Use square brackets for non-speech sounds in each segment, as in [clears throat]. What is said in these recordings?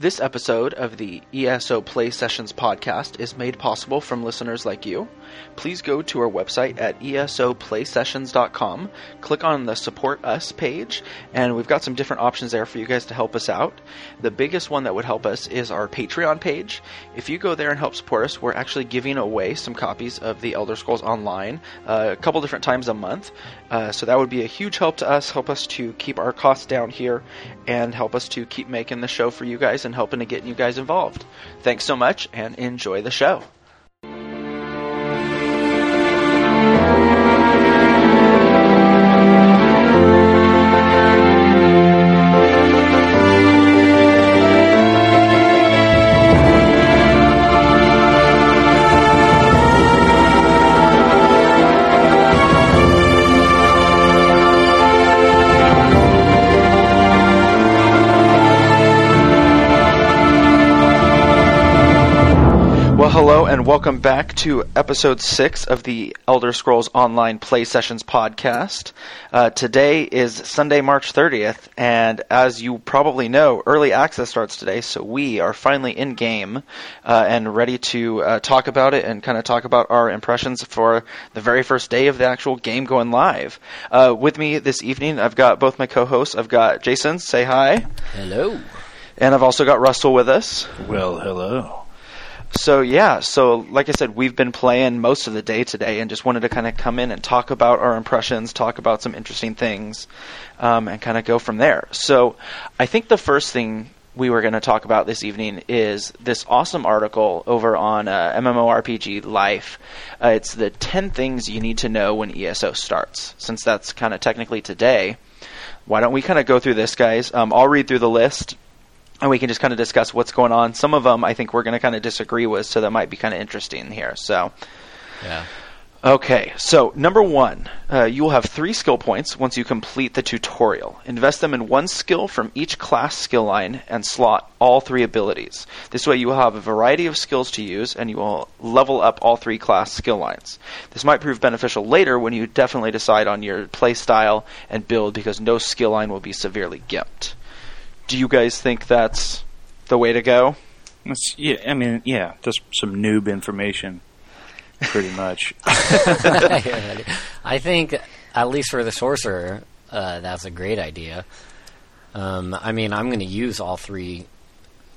This episode of the ESO Play Sessions podcast is made possible from listeners like you. Please go to our website at esoplaysessions.com, click on the Support Us page, and we've got some different options there for you guys to help us out. The biggest one that would help us is our Patreon page. If you go there and help support us, we're actually giving away some copies of the Elder Scrolls Online uh, a couple different times a month. Uh, so that would be a huge help to us, help us to keep our costs down here, and help us to keep making the show for you guys and helping to get you guys involved. Thanks so much, and enjoy the show. Hello, and welcome back to episode six of the Elder Scrolls Online Play Sessions podcast. Uh, today is Sunday, March 30th, and as you probably know, early access starts today, so we are finally in game uh, and ready to uh, talk about it and kind of talk about our impressions for the very first day of the actual game going live. Uh, with me this evening, I've got both my co hosts. I've got Jason, say hi, Hello. and I've also got Russell with us. Well, hello. So yeah, so like I said, we've been playing most of the day today, and just wanted to kind of come in and talk about our impressions, talk about some interesting things, um, and kind of go from there. So I think the first thing we were going to talk about this evening is this awesome article over on uh, MMORPG Life. Uh, it's the 10 things you need to know when ESO starts. Since that's kind of technically today, why don't we kind of go through this, guys? Um, I'll read through the list and we can just kind of discuss what's going on. Some of them I think we're going to kind of disagree with, so that might be kind of interesting here. So, Yeah. okay, so number one, uh, you will have three skill points once you complete the tutorial. Invest them in one skill from each class skill line and slot all three abilities. This way, you will have a variety of skills to use, and you will level up all three class skill lines. This might prove beneficial later when you definitely decide on your play style and build, because no skill line will be severely gimped. Do you guys think that's the way to go? That's, yeah, I mean, yeah, just some noob information, pretty much. [laughs] [laughs] I think, at least for the sorcerer, uh, that's a great idea. Um, I mean, I'm going to use all three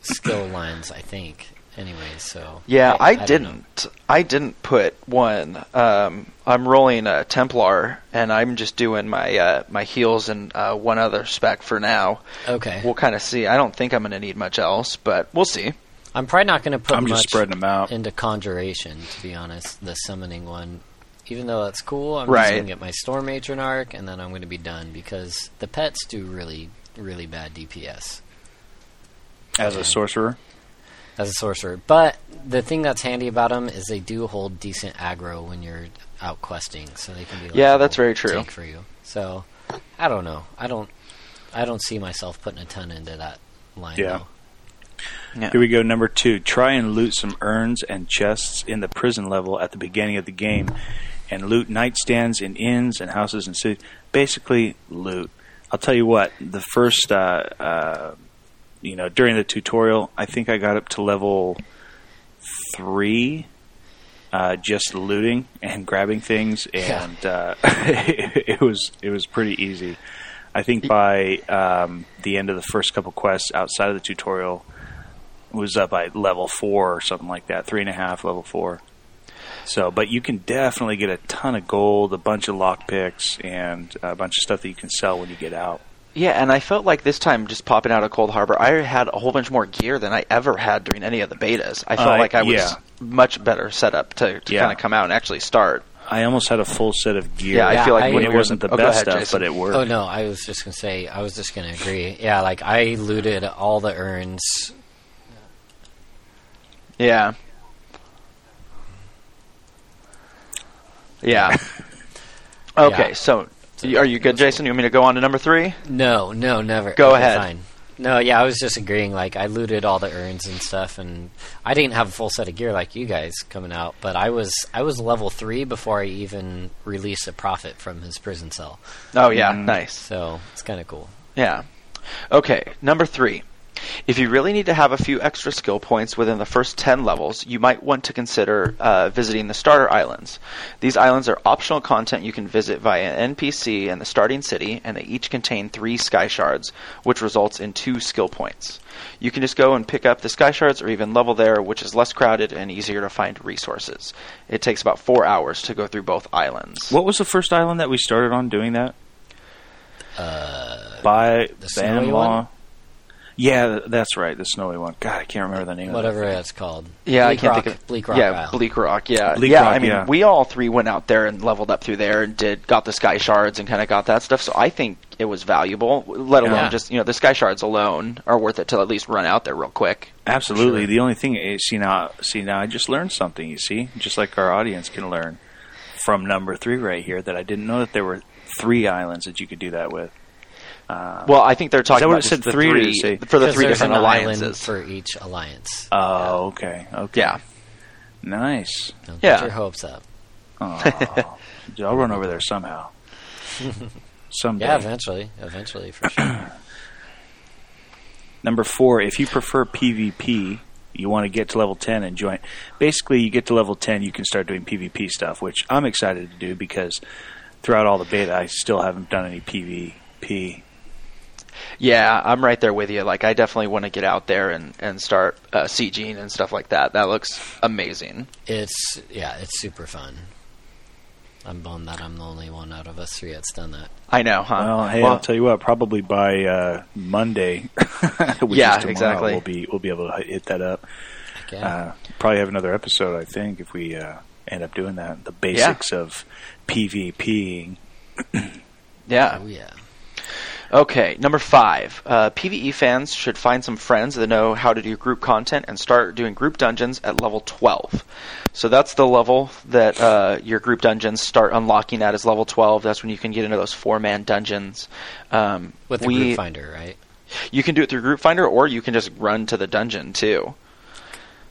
skill lines. I think, anyway. So Yeah, I, don't didn't. I didn't put one. Um, I'm rolling a Templar, and I'm just doing my uh, my heals and uh, one other spec for now. Okay, We'll kind of see. I don't think I'm going to need much else, but we'll see. I'm probably not going to put I'm much just spreading them out. into conjuration. To be honest, the summoning one. Even though that's cool, I'm Right. just going to get my Storm Atronach, and then I'm going to be done because the pets do really, really bad DPS. As a sorcerer, as a sorcerer. But the thing that's handy about them is they do hold decent aggro when you're out questing, so they can be like Yeah, a that's little very true. tank for you. So I don't know. I don't. I don't see myself putting a ton into that line. Yeah. Yeah. here we go. Number two: try and loot some urns and chests in the prison level at the beginning of the game, and loot nightstands in inns and houses and cities. Basically, loot. I'll tell you what. The first, uh, uh, you know, during the tutorial, I think I got up to level three. Uh, just looting and grabbing things, Yeah. and uh, [laughs] it was it was pretty easy. I think by um, the end of the first couple quests outside of the tutorial was up by level four or something like that, three and a half, level four. So, but you can definitely get a ton of gold, a bunch of lockpicks, and a bunch of stuff that you can sell when you get out. Yeah, and I felt like this time, just popping out of Coldharbour, I had a whole bunch more gear than I ever had during any of the betas. I felt Uh, like I was yeah. much better set up to, to Yeah. kind of come out and actually start. I almost had a full set of gear. Yeah, I Yeah, feel like I- when when it wasn't the oh, best ahead, stuff, Jason. but it worked. Oh no, I was just gonna say. I was just gonna agree. Yeah, like I looted all the urns. Yeah. Yeah. [laughs] okay, Yeah. so y- are you good, Jason? You want me to go on to number three? No, no, never. Go Okay, ahead. Fine. No, yeah, I was just agreeing. Like, I looted all the urns and stuff, and I didn't have a full set of gear like you guys coming out. But I was, I was level three before I even released a prophet from his prison cell. Oh yeah, Mm. nice. So it's kind of cool. Yeah. Okay, number three. If you really need to have a few extra skill points within the first 10 levels, you might want to consider uh, visiting the starter islands. These islands are optional content you can visit via an NPC in the starting city, and they each contain three sky shards, which results in two skill points. You can just go and pick up the sky shards or even level there, which is less crowded and easier to find resources. It takes about four hours to go through both islands. What was the first island that we started on doing that? Uh, By the snowy one? Yeah, that's right, the snowy one. God, I can't remember the name whatever of it. that's called. Yeah, Bleak I can't Rock, think of Bleak Rock Yeah, Island. Bleak Rock. Yeah, Bleak yeah. Rock, I mean, yeah. we all three went out there and leveled up through there and did got the sky shards and kind of got that stuff. So I think it was valuable. Let alone Yeah. just you know the sky shards alone are worth it to at least run out there real quick. Absolutely. Sure. The only thing is, see now, see now, I just learned something. You see, just like our audience can learn from number three right here, that I didn't know that there were three islands that you could do that with. Uh, Well, I think they're talking that about said, the three, or did it three for the 'Cause three different alliances. for each alliance. oh, okay, okay, yeah, nice. Don't Yeah. get your hopes up. Oh, dude, I'll run over there somehow. [laughs] Someday. Yeah, eventually, eventually for sure. [clears throat] Number four, if you prefer PvP, you want to get to level 10 and join. Basically, you get to level 10, you can start doing PvP stuff, which I'm excited to do because throughout all the beta, I still haven't done any PvP. Yeah, I'm right there with you. Like, I definitely want to get out there and and start uh, sieging and stuff like that. That looks amazing. It's yeah, it's super fun. I'm bummed that I'm the only one out of us three that's done that. I know, huh? Well, hey, I'll tell you what. Probably by uh, Monday, [laughs] which Yeah, is tomorrow, exactly. We'll be we'll be able to hit that up. Yeah. Uh, probably have another episode, I think, if we uh, end up doing that. The basics of PvP. yeah. oh yeah. Okay, number five. Uh, PVE fans should find some friends that know how to do group content and start doing group dungeons at level 12. So that's the level that uh, your group dungeons start unlocking at is level 12. That's when you can get into those four man dungeons. Um, With the we, group finder, right? You can do it through Group Finder, or you can just run to the dungeon too.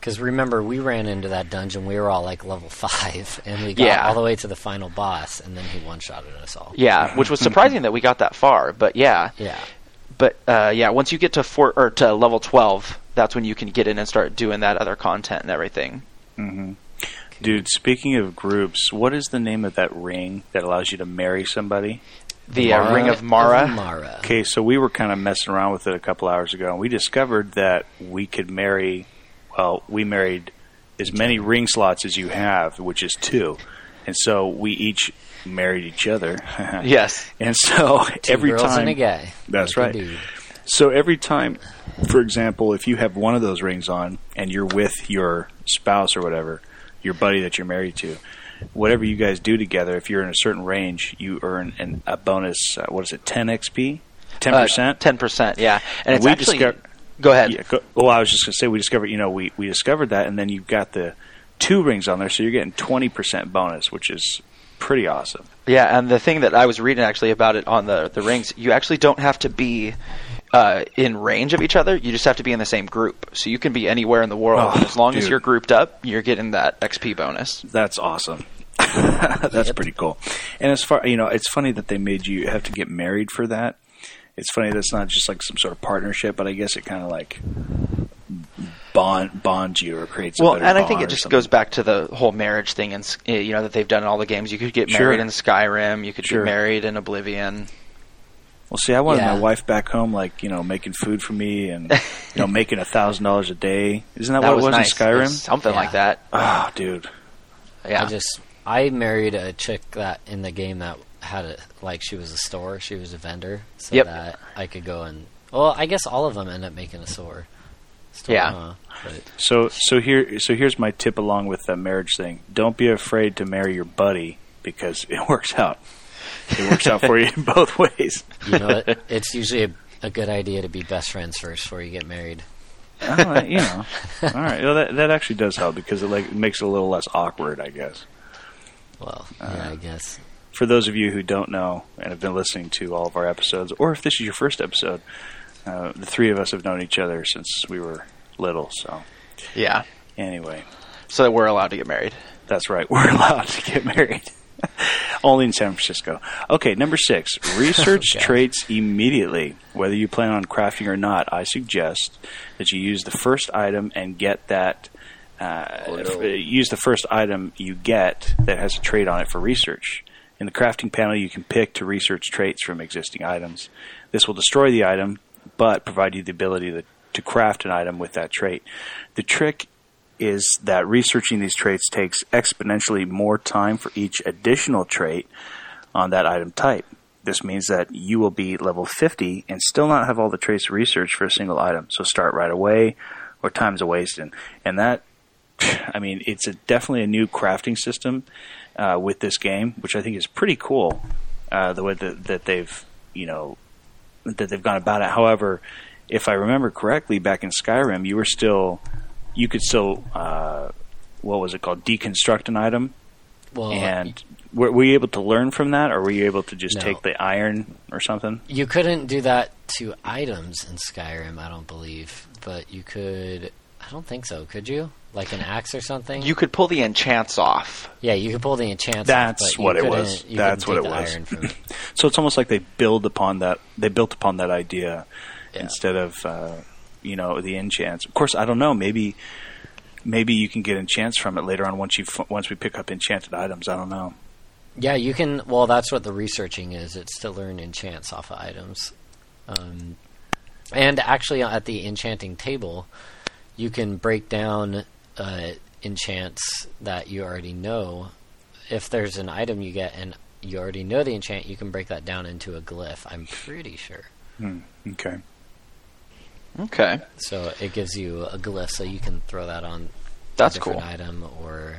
Because remember, we ran into that dungeon. We were all like level [laughs] five, and we got Yeah. all the way to the final boss, and then he one shotted us all. Yeah, which was [laughs] surprising that we got that far. But yeah, Yeah. but uh, yeah, once you get to four or to level 12, that's when you can get in and start doing that other content and everything. hmm Dude, speaking of groups, what is the name of that ring that allows you to marry somebody? The uh, Ring of Mara. Mara. Okay, so we were kind of messing around with it a couple hours ago, and we discovered that we could marry. Well, we married as many ring slots as you have, which is two, and so we each married each other. [laughs] Yes. and so Two every time and a guy. That's right. So every time, for example, if you have one of those rings on and you're with your spouse or whatever, your buddy that you're married to, whatever you guys do together, if you're in a certain range, you earn an, a bonus. Uh, what is it? 10 XP, 10 percent. Uh, Ten percent, yeah. And it's we actually. discover- go ahead. Yeah, go, well, I was just going to say we discovered. You know, we we discovered that, and then you've got the two rings on there, so you're getting 20 percent bonus, which is pretty awesome. Yeah, and the thing that I was reading actually about it on the the rings, you actually don't have to be uh, in range of each other. You just have to be in the same group. So you can be anywhere in the world, Oh, as long as you're grouped up, you're getting that XP bonus. That's awesome. [laughs] That's pretty cool. And as far you know, it's funny that they made you have to get married for that. It's funny that's not just like some sort of partnership, but I guess it kind of like bond bonds you or creates. A Well, better and I think it just goes back to the whole marriage thing, and uh, you know that they've done in all the games. You could get Sure. married in Skyrim. You could Sure. get married in Oblivion. Well, see, I wanted Yeah. my wife back home, like you know, making food for me and you know, making a thousand dollars a day. Isn't that, That what was it was nice. in Skyrim? Was something Yeah. like that. Oh, dude. Yeah. I just I married a chick that in the game that had a like she was a store, she was a vendor, so Yep. that I could go and well, I guess all of them end up making a store. store Yeah. huh? But So, so here, so here's my tip along with the marriage thing. Don't be afraid to marry your buddy because it [laughs] works out. It works out for you in [laughs] both ways. you know, it, it's usually a, a good idea to be best friends first before you get married. Oh, you know. All right. Well, that that actually does help because it like makes it a little less awkward, I guess. Well, Uh, yeah, I guess. For those of you who don't know and have been listening to all of our episodes, or if this is your first episode, uh, the three of us have known each other since we were little. So, yeah. anyway, So that we're allowed to get married. that's right. [laughs] We're allowed to get married. [laughs] Only in San Francisco. Okay, number six. [laughs] Research Okay. traits immediately. Whether you plan on crafting or not, I suggest that you use the first item and get that. Uh, f- use the first item you get that has a trait on it for research. In the crafting panel, you can pick to research traits from existing items. This will destroy the item, but provide you the ability to, to craft an item with that trait. The trick is that researching these traits takes exponentially more time for each additional trait on that item type. This means that you will be level 50 and still not have all the traits researched for a single item. So start right away or time's a wasting. And that, I mean, it's a, definitely a new crafting system uh, with this game, which I think is pretty cool. Uh, the way that, that they've, you know, that they've gone about it. However, if I remember correctly, back in Skyrim, you were still, you could still, uh, what was it called, deconstruct an item, Well, and were, were you able to learn from that, or were you able to just No. take the iron or something? You couldn't do that to items in Skyrim, I don't believe. But you could. I don't think so. Could you? Like an axe or something? You could pull the enchants off. yeah, you could pull the enchants. That's off, but you what it was. you That's couldn't what it the was. Iron from, [clears throat] So it's almost like they build upon that. They built upon that idea Yeah. instead of, uh, you know, the enchants. Of course, I don't know. Maybe, maybe you can get enchants from it later on once you once we pick up enchanted items. I don't know. yeah, you can. Well, that's what the researching is. It's to learn enchants off of items. Um, and actually, at the enchanting table, you can break down uh, enchants that you already know. If there's an item you get and you already know the enchant, you can break that down into a glyph. I'm pretty sure. Hmm. Okay. Okay, So it gives you a glyph, so you can throw that on that's a different cool. item, or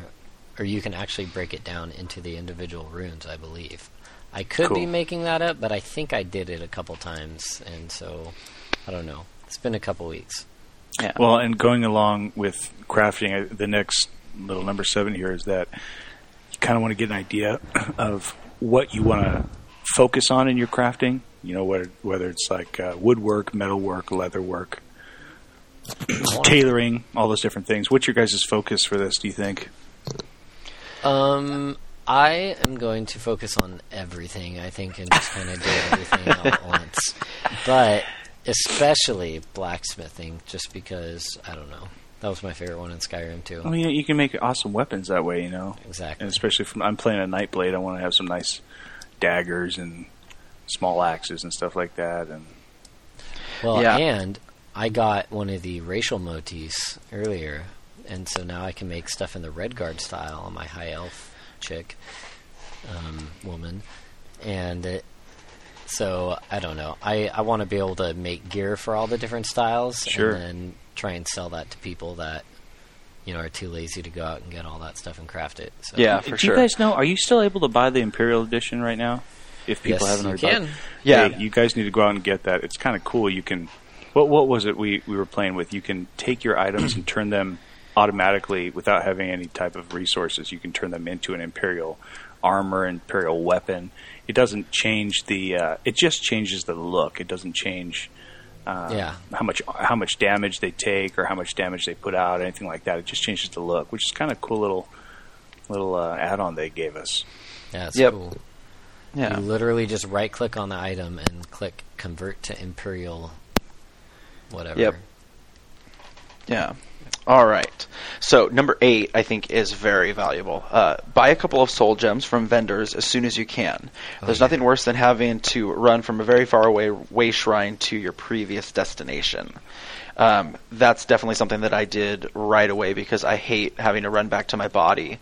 or you can actually break it down into the individual runes. I believe. I could be making that up, but I think I did it a couple times, and so I don't know. It's been a couple weeks. Yeah. Well, and going along with crafting, uh, the next little number seven here is that you kind of want to get an idea [clears throat] of what you want to focus on in your crafting. You know, whether whether it's like uh, woodwork, metalwork, leatherwork, [clears throat] tailoring, all those different things. What's your guys' focus for this? Do you think? Um, I am going to focus on everything. I think and just kind of do everything all at [laughs] once, but especially blacksmithing, just because I don't know. That was my favorite one in Skyrim too. I mean, you can make awesome weapons that way. You know, Exactly. and especially from I'm playing a Nightblade, I want to have some nice daggers and small axes and stuff like that. And Well, Yeah. and I got one of the racial motifs earlier, and so now I can make stuff in the Redguard style on my high elf chick um, woman, and it, so I don't know. I I want to be able to make gear for all the different styles, Sure. and then try and sell that to people that you know are too lazy to go out and get all that stuff and craft it. So. Yeah, for Do sure. you guys know? Are you still able to buy the Imperial Edition right now? If people Yes, haven't you already bought can. Yeah. Hey, you guys need to go out and get that. It's kind of cool. You can. What what was it we we were playing with? You can take your items and turn them automatically without having any type of resources. You can turn them into an Imperial armor, Imperial weapon. It doesn't change the. Uh, it just changes the look. It doesn't change. Uh, Yeah. How much how much damage they take or how much damage they put out, anything like that. It just changes the look, which is kind of cool little little uh, add-on they gave us. Yeah, it's Yep. cool. yeah. You literally just right click on the item and click convert to Imperial whatever. Yep. Yeah. All right. So number eight, I think, is very valuable. Uh, buy a couple of soul gems from vendors as soon as you can. There's yeah. nothing worse than having to run from a very far away way shrine to your previous destination. Um, that's definitely something that I did right away because I hate having to run back to my body.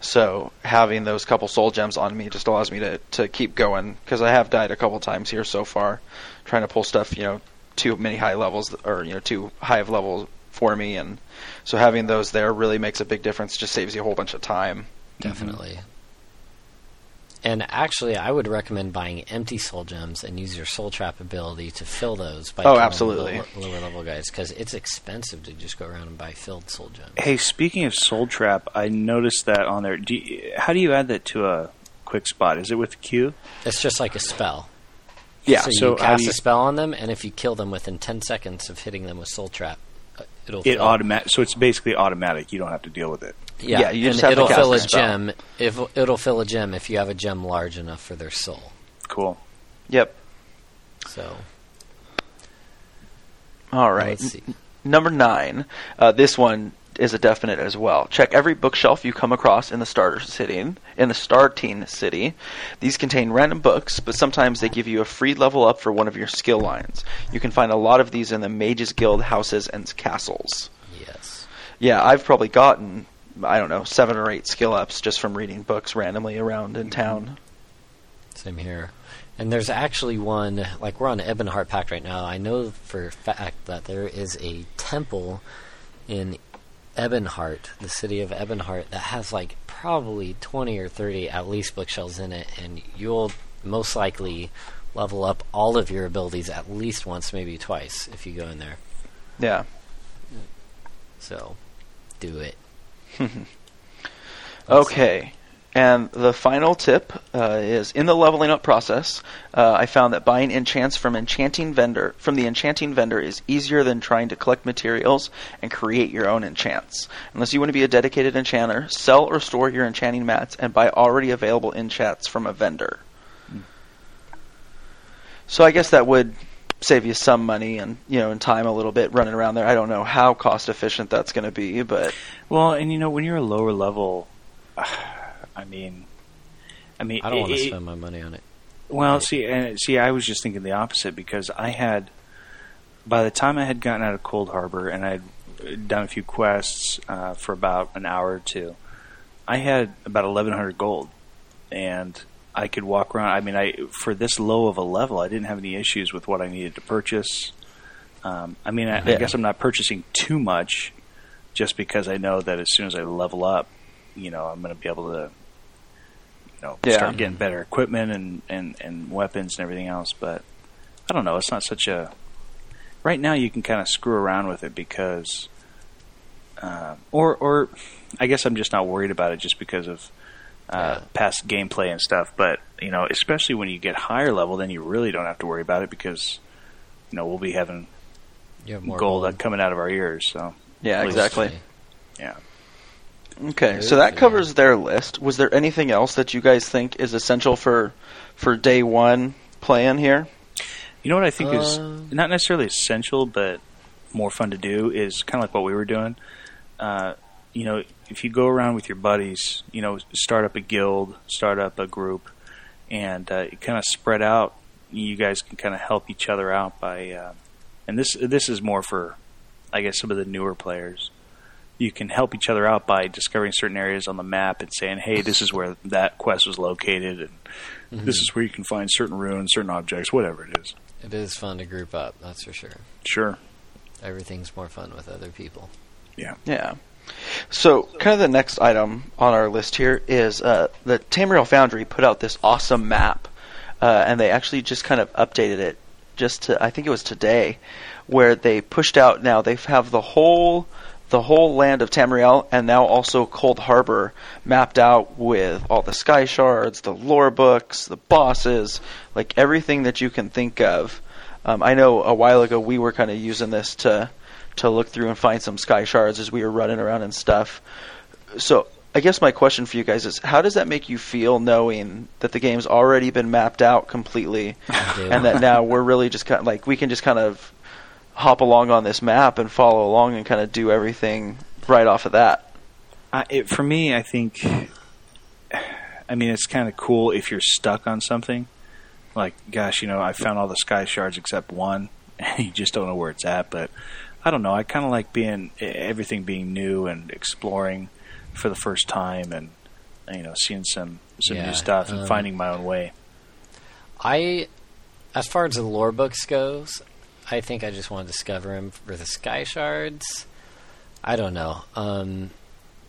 So having those couple soul gems on me just allows me to, to keep going because I have died a couple times here so far, trying to pull stuff you know too many high levels or you know too high of levels for me, and so having those there really makes a big difference. Just saves you a whole bunch of time. Definitely. And actually, I would recommend buying empty soul gems and use your soul trap ability to fill those by Oh, absolutely. lower, lower level guys because it's expensive to just go around and buy filled soul gems. Hey, speaking of Soul Trap, I noticed that on there. Do you, how do you add that to a quick spot? Is it with Q? It's just like a spell. Yeah. So, so you cast you- a spell on them, and if you kill them within ten seconds of hitting them with soul trap, it'll It fill. automatic. So it's basically automatic. You don't have to deal with it. Yeah, Yeah, you and just have to it'll cast fill a a spell. gem. If it'll fill a gem if you have a gem large enough for their soul. Cool. Yep. So All right. let's see. Number nine. Uh, this one is a definite as well. Check every bookshelf you come across in the starter city. In the starting city, these contain random books, but sometimes they give you a free level up for one of your skill lines. You can find a lot of these in the Mages Guild houses and castles. Yes. Yeah, I've probably gotten I don't know seven or eight skill ups just from reading books randomly around in town. Same here. And there's actually one, like we're on Ebonheart Pact right now. I know for a fact that there is a temple in Ebonheart, the city of Ebonheart, that has like probably 20 or 30 at least bookshelves in it, and you'll most likely level up all of your abilities at least once, maybe twice, if you go in there. Yeah. So, do it. [laughs] Okay. And the final tip uh, is in the leveling up process. Uh, I found that buying enchants from enchanting vendor from the enchanting vendor is easier than trying to collect materials and create your own enchants. Unless you want to be a dedicated enchanter, sell or store your enchanting mats and buy already available enchants from a vendor. So I guess that would save you some money and you know and time a little bit running around there. I don't know how cost efficient that's going to be, but Well, and you know, when you're a lower level, I mean, I mean, I don't want to it- spend my money on it. Well, see, and see, I was just thinking the opposite because I had, by the time I had gotten out of Coldharbour and I had done a few quests uh, for about an hour or two, I had about eleven hundred gold, and I could walk around. I mean, I for this low of a level, I didn't have any issues with what I needed to purchase. Um, I mean, I, I guess I'm not purchasing too much, just because I know that as soon as I level up, you know, I'm going to be able to know, Yeah. start getting better equipment and, and, and weapons and everything else. But I don't know. It's not such a. Right now, you can kind of screw around with it because, uh, or or I guess I'm just not worried about it just because of uh, Yeah. past gameplay and stuff. But you know, especially when you get higher level, then you really don't have to worry about it because you know we'll be having You have more gold, coming out of our ears. So yeah, exactly. yeah. Okay, so that covers their list. Was there anything else that you guys think is essential for for day one plan here? You know what I think is Um, not necessarily essential, but more fun to do is kind of like what we were doing. Uh, you know, if you go around with your buddies, you know, start up a guild, start up a group, and uh, kind of spread out. You guys can kind of help each other out by, uh, and this this is more for, I guess, some of the newer players. You can help each other out by discovering certain areas on the map and saying, "Hey, this is where that quest was located, and this is where you can find certain ruins, certain objects, whatever it is." It is fun to group up, that's for sure. Sure. Everything's more fun with other people. Yeah. Yeah. So, kind of the next item on our list here is uh, the Tamriel Foundry put out this awesome map, uh, and they actually just kind of updated it just to I think it was today, where they pushed out now they have the whole the whole land of Tamriel and now also Coldharbour mapped out with all the sky shards, the lore books, the bosses, like everything that you can think of. Um, I know a while ago we were kind of using this to to look through and find some sky shards as we were running around and stuff. So I guess my question for you guys is, how does that make you feel knowing that the game's already been mapped out completely, [laughs] and that now we're really just kind of like we can just kind of hop along on this map and follow along and kind of do everything right off of that? I, it, for me, I think, I mean, it's kind of cool if you're stuck on something. Like, gosh, you know, I found all the sky shards except one, [laughs] and you just don't know where it's at. But I don't know. I kind of like being everything being new and exploring for the first time, and you know, seeing some some Yeah, new stuff and um, finding my own way. I, as far as the lore books goes, I think I just want to discover them for the sky shards. I don't know. Um,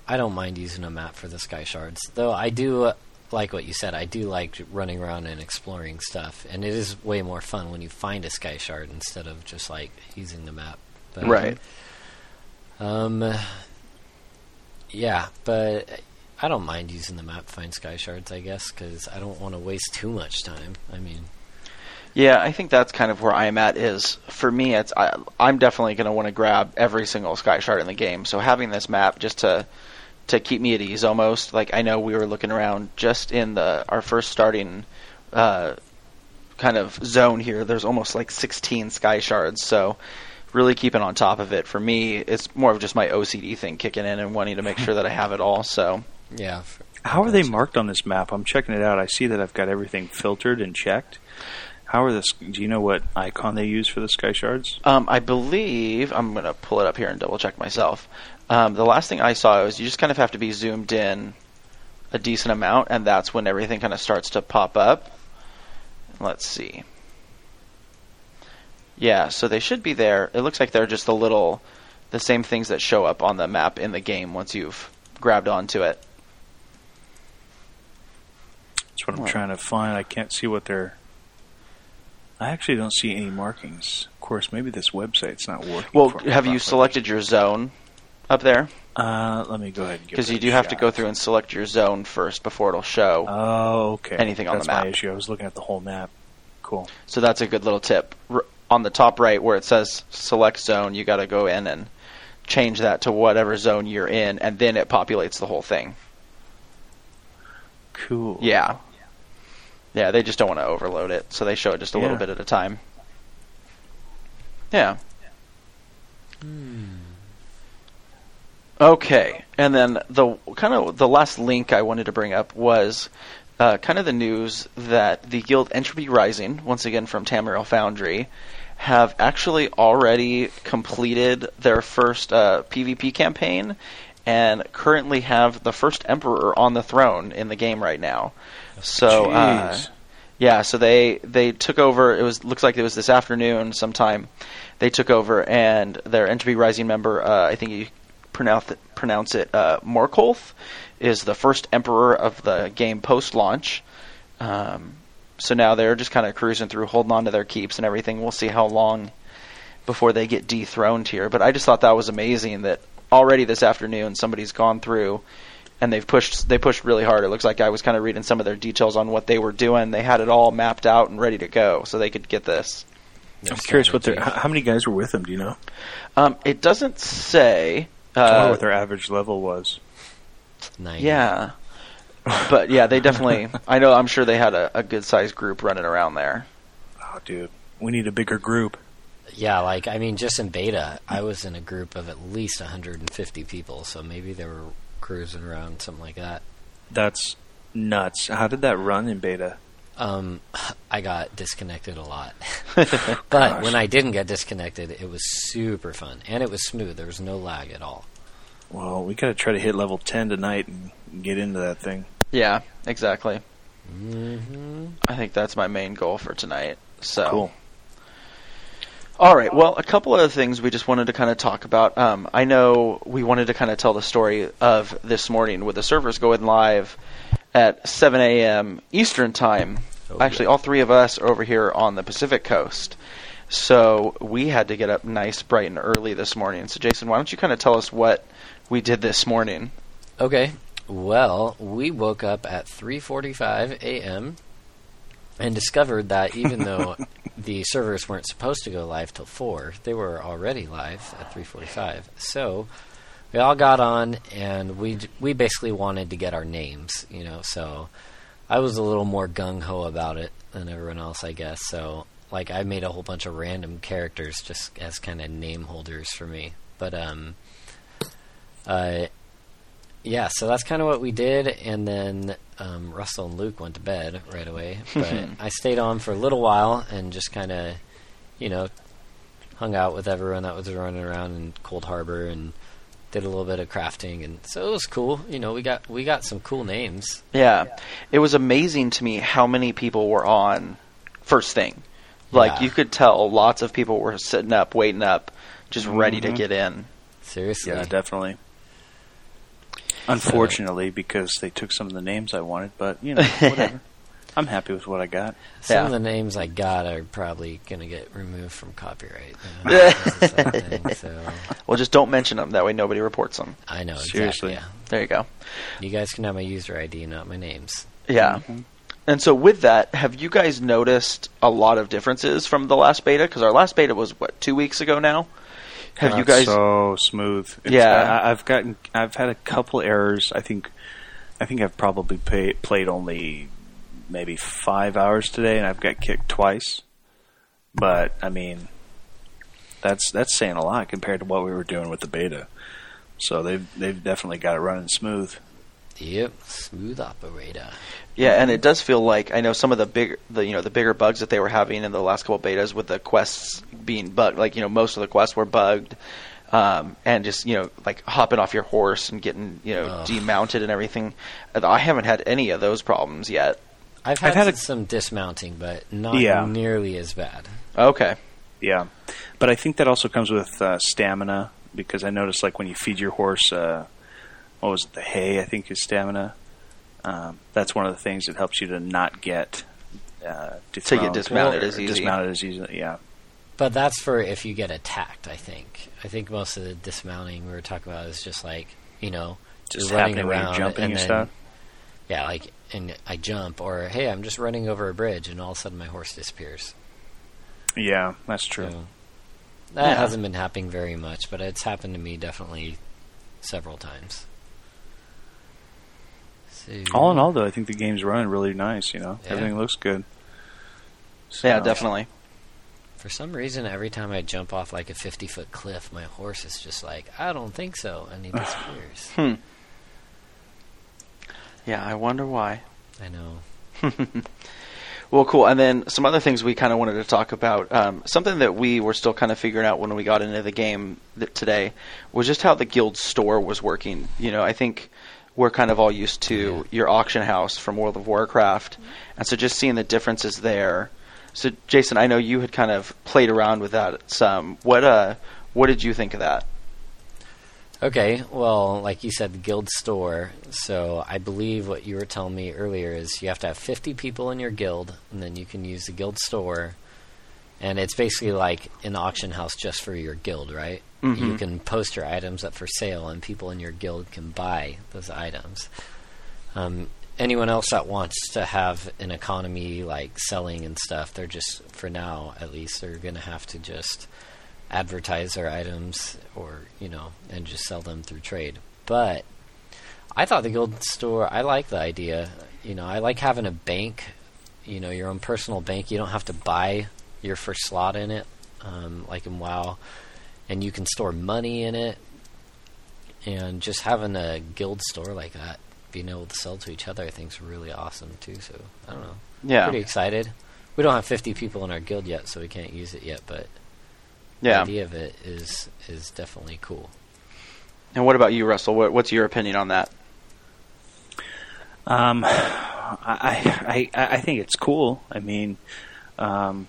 I don't mind using a map for the sky shards, though. I do uh, like what you said. I do like running around and exploring stuff, and it is way more fun when you find a sky shard instead of just like using the map. But, Right. Um. Yeah, but I don't mind using the map to find sky shards. I guess because I don't want to waste too much time. I mean, Yeah, I think that's kind of where I'm at. Is for me, it's I, I'm definitely going to want to grab every single sky shard in the game. So having this map just to to keep me at ease almost. Like I know we were looking around just in the our first starting uh, kind of zone here. There's almost like 16 sky shards, so really keeping on top of it for me, it's more of just my OCD thing kicking in and wanting to make sure that I have it all. So Yeah. How are they marked on this map? I'm checking it out. I see that I've got everything filtered and checked. How are this? Do you know what icon they use for the sky shards? Um, I believe I'm gonna pull it up here and double check myself. Um, the last thing I saw was you just kind of have to be zoomed in a decent amount, and that's when everything kind of starts to pop up. Let's see. Yeah, so they should be there. It looks like they're just a little, the same things that show up on the map in the game once you've grabbed onto it. That's what I'm What? trying to find. I can't see what they're. I actually don't see any markings. Of course, maybe this website's not working. Well, have you selected your zone up there? Uh, let me go ahead and give Because you do have to go through and select your zone first before it'll show. Oh, okay. anything on That's the map. That's my issue. I was looking at the whole map. Cool. So that's a good little tip. R- on the top right where it says select zone, you got to go in and change that to whatever zone you're in, and then it populates the whole thing. Cool. Yeah. Yeah, they just don't want to overload it, so they show it just a little bit at a time. Yeah. Okay, and then the kind of the last link I wanted to bring up was uh, kind of the news that the guild Entropy Rising, once again from Tamriel Foundry, have actually already completed their first uh, PvP campaign and currently have the first Emperor on the throne in the game right now. So, uh, yeah, so they they took over. It was looks like it was this afternoon sometime. They took over, and their Entropy Rising member, uh, I think you pronounce it, pronounce it uh, Morkolth, is the first Emperor of the game post launch. Um, so now they're just kind of cruising through, holding on to their keeps and everything. We'll see how long before they get dethroned here. But I just thought that was amazing that already this afternoon somebody's gone through and they've pushed they pushed really hard. It looks like I was kind of reading some of their details on what they were doing. They had it all mapped out and ready to go, so they could get this. I'm curious what their. How how many guys were with them? Do you know? Um, it doesn't say. I wonder Uh, what their average level was. Nine. yeah, but yeah, they definitely. I know. I'm sure they had a, a good sized group running around there. Oh, dude, we need a bigger group. Yeah, like I mean, just in beta, I was in a group of at least 150 people, so maybe they were cruising around something like that. That's nuts. How did that run in beta? Um, [laughs] I got disconnected a lot, [laughs] [laughs] Gosh. but when I didn't get disconnected, it was super fun and it was smooth. There was no lag at all. Well, we got to try to hit level 10 tonight and get into that thing. Yeah, exactly. hmm I think that's my main goal for tonight. So Cool. All right. Well, a couple other things we just wanted to kind of talk about. Um, I know we wanted to kind of tell the story of this morning with the servers going live at 7 a.m. Eastern time. Oh, Actually, all three of us are over here on the Pacific coast. So we had to get up nice, bright, and early this morning. So, Jason, why don't you kind of tell us what we did this morning? Okay. Well, we woke up at 3:45 a.m. and discovered that even though [laughs] the servers weren't supposed to go live till 4, they were already live at 3:45. So, we all got on and we we basically wanted to get our names, you know, so I was a little more gung ho about it than everyone else, I guess. So, like I made a whole bunch of random characters just as kind of name holders for me. But um uh yeah, so that's kind of what we did, and then um, Russell and Luke went to bed right away. [laughs] But I stayed on for a little while and just kind of, you know, hung out with everyone that was running around in Coldharbour and did a little bit of crafting, and so it was cool. You know, we got we got some cool names. Yeah. It was amazing to me how many people were on first thing. Like, Yeah. you could tell lots of people were sitting up, waiting up, just ready to Mhm. get in. Seriously, Yeah, definitely. Unfortunately, because they took some of the names I wanted, but you know, whatever. [laughs] I'm happy with what I got. some Yeah. of the names I got are probably gonna get removed from copyright. You know, because of that thing, [laughs] so Well, just don't mention them. That way nobody reports them. I know Seriously. exactly. Yeah. There you go. You guys can have my user ID, not my names. Yeah. Mhm. And so with that, have you guys noticed a lot of differences from the last beta? Because our last beta was what two weeks ago now. Have God, you guys? so smooth? It's- Yeah. I, I've gotten. I've had a couple errors. I think. I think I've probably pay, played only maybe five hours today, and I've got kicked twice. But I mean, that's that's saying a lot compared to what we were doing with the beta. So they've they've definitely got it running smooth. Yep, smooth operator. Yeah, and it does feel like I know some of the big, the you know, the bigger bugs that they were having in the last couple betas with the quests being bugged. Like you know, most of the quests were bugged, um, and just you know, like hopping off your horse and getting you know Ugh. demounted and everything. I haven't had any of those problems yet. I've had, I've had a- some dismounting, but not Yeah. nearly as bad. Okay. Yeah, but I think that also comes with uh, stamina because I noticed like when you feed your horse, uh, what was it, the hay? I think is stamina. Um, that's one of the things that helps you to not get uh, dethroned dismounted or as easy. Dismounted as easy. Yeah, But that's for if you get attacked, I think. I think most of the dismounting we were talking about is just like, you know, just you're running happening when around you're jumping and, then, stuff. Yeah, like, and I jump, or hey, I'm just running over a bridge, and all of a sudden my horse disappears. Yeah, that's true. So that Yeah. hasn't been happening very much, but it's happened to me definitely several times. So, All in all, though, I think the game's running really nice. You know, Yeah. everything looks good. Yeah, definitely. For some reason, every time I jump off like a 50 foot cliff, my horse is just like, I don't think so, and he disappears. [laughs] Hmm. Yeah, I wonder why. I know. [laughs] Well, cool. And then some other things we kind of wanted to talk about. Um, something that we were still kind of figuring out when we got into the game th- today was just how the guild store was working. You know, I think we're kind of all used to your auction house from World of Warcraft, and so just seeing the differences there. So, Jason, I know you had kind of played around with that some. What uh, what did you think of that? Okay, well, like you said, the guild store. So I believe what you were telling me earlier is you have to have 50 people in your guild, and then you can use the guild store. And it's basically like an auction house just for your guild, right? You Mhm. can post your items up for sale, and people in your guild can buy those items. Um, anyone else that wants to have an economy like selling and stuff, they're just, for now at least, they're going to have to just advertise their items or you know and just sell them through trade but i thought the guild store i like the idea you know i like having a bank you know your own personal bank you don't have to buy your first slot in it um, like in wow and you can store money in it and just having a guild store like that being able to sell to each other i think is really awesome too so i don't know Yeah, pretty excited we don't have 50 people in our guild yet so we can't use it yet but the yeah. idea of it is is definitely cool. And what about you, Russell? What, what's your opinion on that? Um, [sighs] I, I I think it's cool. I mean, um,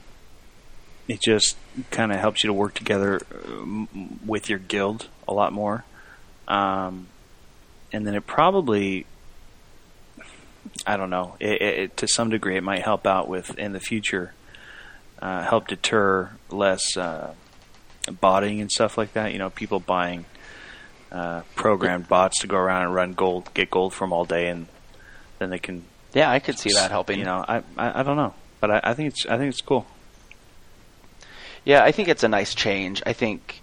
it just kind of helps you to work together um, with your guild a lot more. Um, and then it probably, I don't know, it, it, it- to some degree, it might help out with in the future, uh, help deter less uh, botting and stuff like that. You know, people buying uh, programmed bots to go around and run gold, get gold from all day, and then they can Yeah, I could see that helping. you know, I I, I don't know, but I, I think it's I think it's cool. Yeah, I think it's a nice change. I think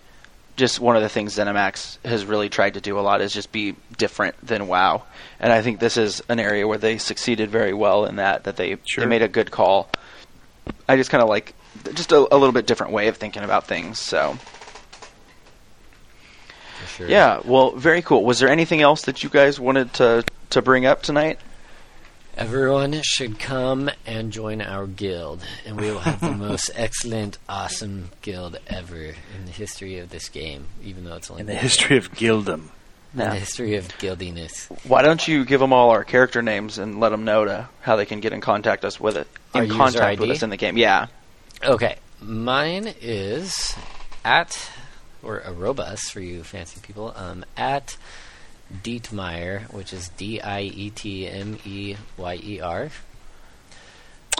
just one of the things ZeniMax has really tried to do a lot is just be different than WoW, and I think this is an area where they succeeded very well in that. That they Sure. they made a good call. I just kind of like just a, a little bit different way of thinking about things. So sure. yeah, well, very cool. Was there anything else that you guys wanted to to bring up tonight? Everyone should come and join our guild, and we will have the [laughs] most excellent, awesome guild ever in the history of this game. Even though it's only In the history of Guildum, in the history of guildiness. Why don't you give them all our character names and let them know to how they can get in contact us with it Our in user contact with ID? us in the game? Yeah. Okay, mine is at or Arobus for you fancy people. Um, at Dietmeyer, which is D I E T M E Y E R.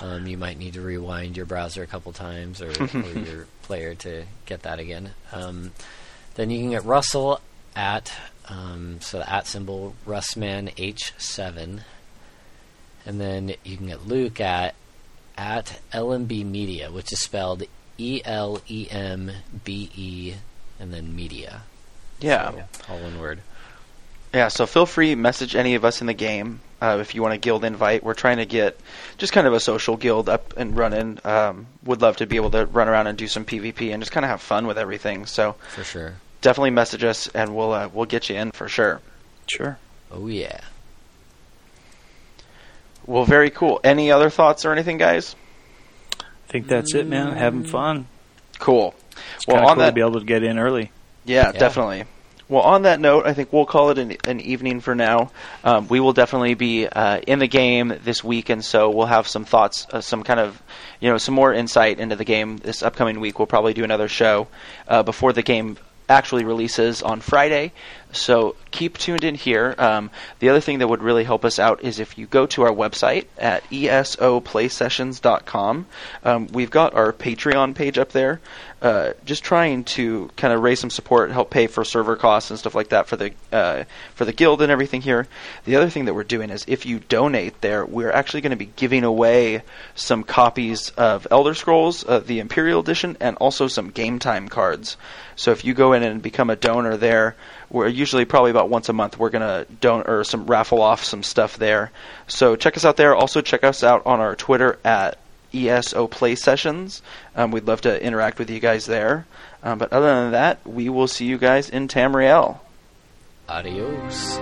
Um, you might need to rewind your browser a couple times or, [laughs] or your player to get that again. Um, then you can get Russell at um, so the at symbol Russman H7, and then you can get Luke at at LMB Media, which is spelled E L E M B E and then media. Yeah. So, all one word. Yeah, so feel free message any of us in the game uh, if you want a guild invite. We're trying to get just kind of a social guild up and running. Um, would love to be able to run around and do some PvP and just kind of have fun with everything. So For sure. definitely message us and we'll uh, we'll get you in for sure. Sure. Oh yeah. Well, very cool. Any other thoughts or anything, guys? I think that's it, man. Having fun. Cool. It's Well, kind of on cool that- to be able to get in early. Yeah, Yeah. definitely. Well, on that note, I think we'll call it an, an evening for now. Um, we will definitely be uh, in the game this week, and so we'll have some thoughts, uh, some kind of, you know, some more insight into the game this upcoming week. We'll probably do another show uh, before the game actually releases on Friday. So keep tuned in here. Um, the other thing that would really help us out is if you go to our website at esoplaysessions.com. Um, we've got our Patreon page up there. Uh, just trying to kind of raise some support, help pay for server costs and stuff like that for the uh, for the guild and everything here. The other thing that we're doing is if you donate there, we're actually going to be giving away some copies of Elder Scrolls, uh, the Imperial Edition, and also some game time cards. So if you go in and become a donor there, we're usually probably about once a month we're gonna don or some raffle off some stuff there. So check us out there. Also check us out on our Twitter at ESO Play Sessions. Um, we'd love to interact with you guys there. Um, but other than that, we will see you guys in Tamriel. Adios.